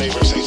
neighbors.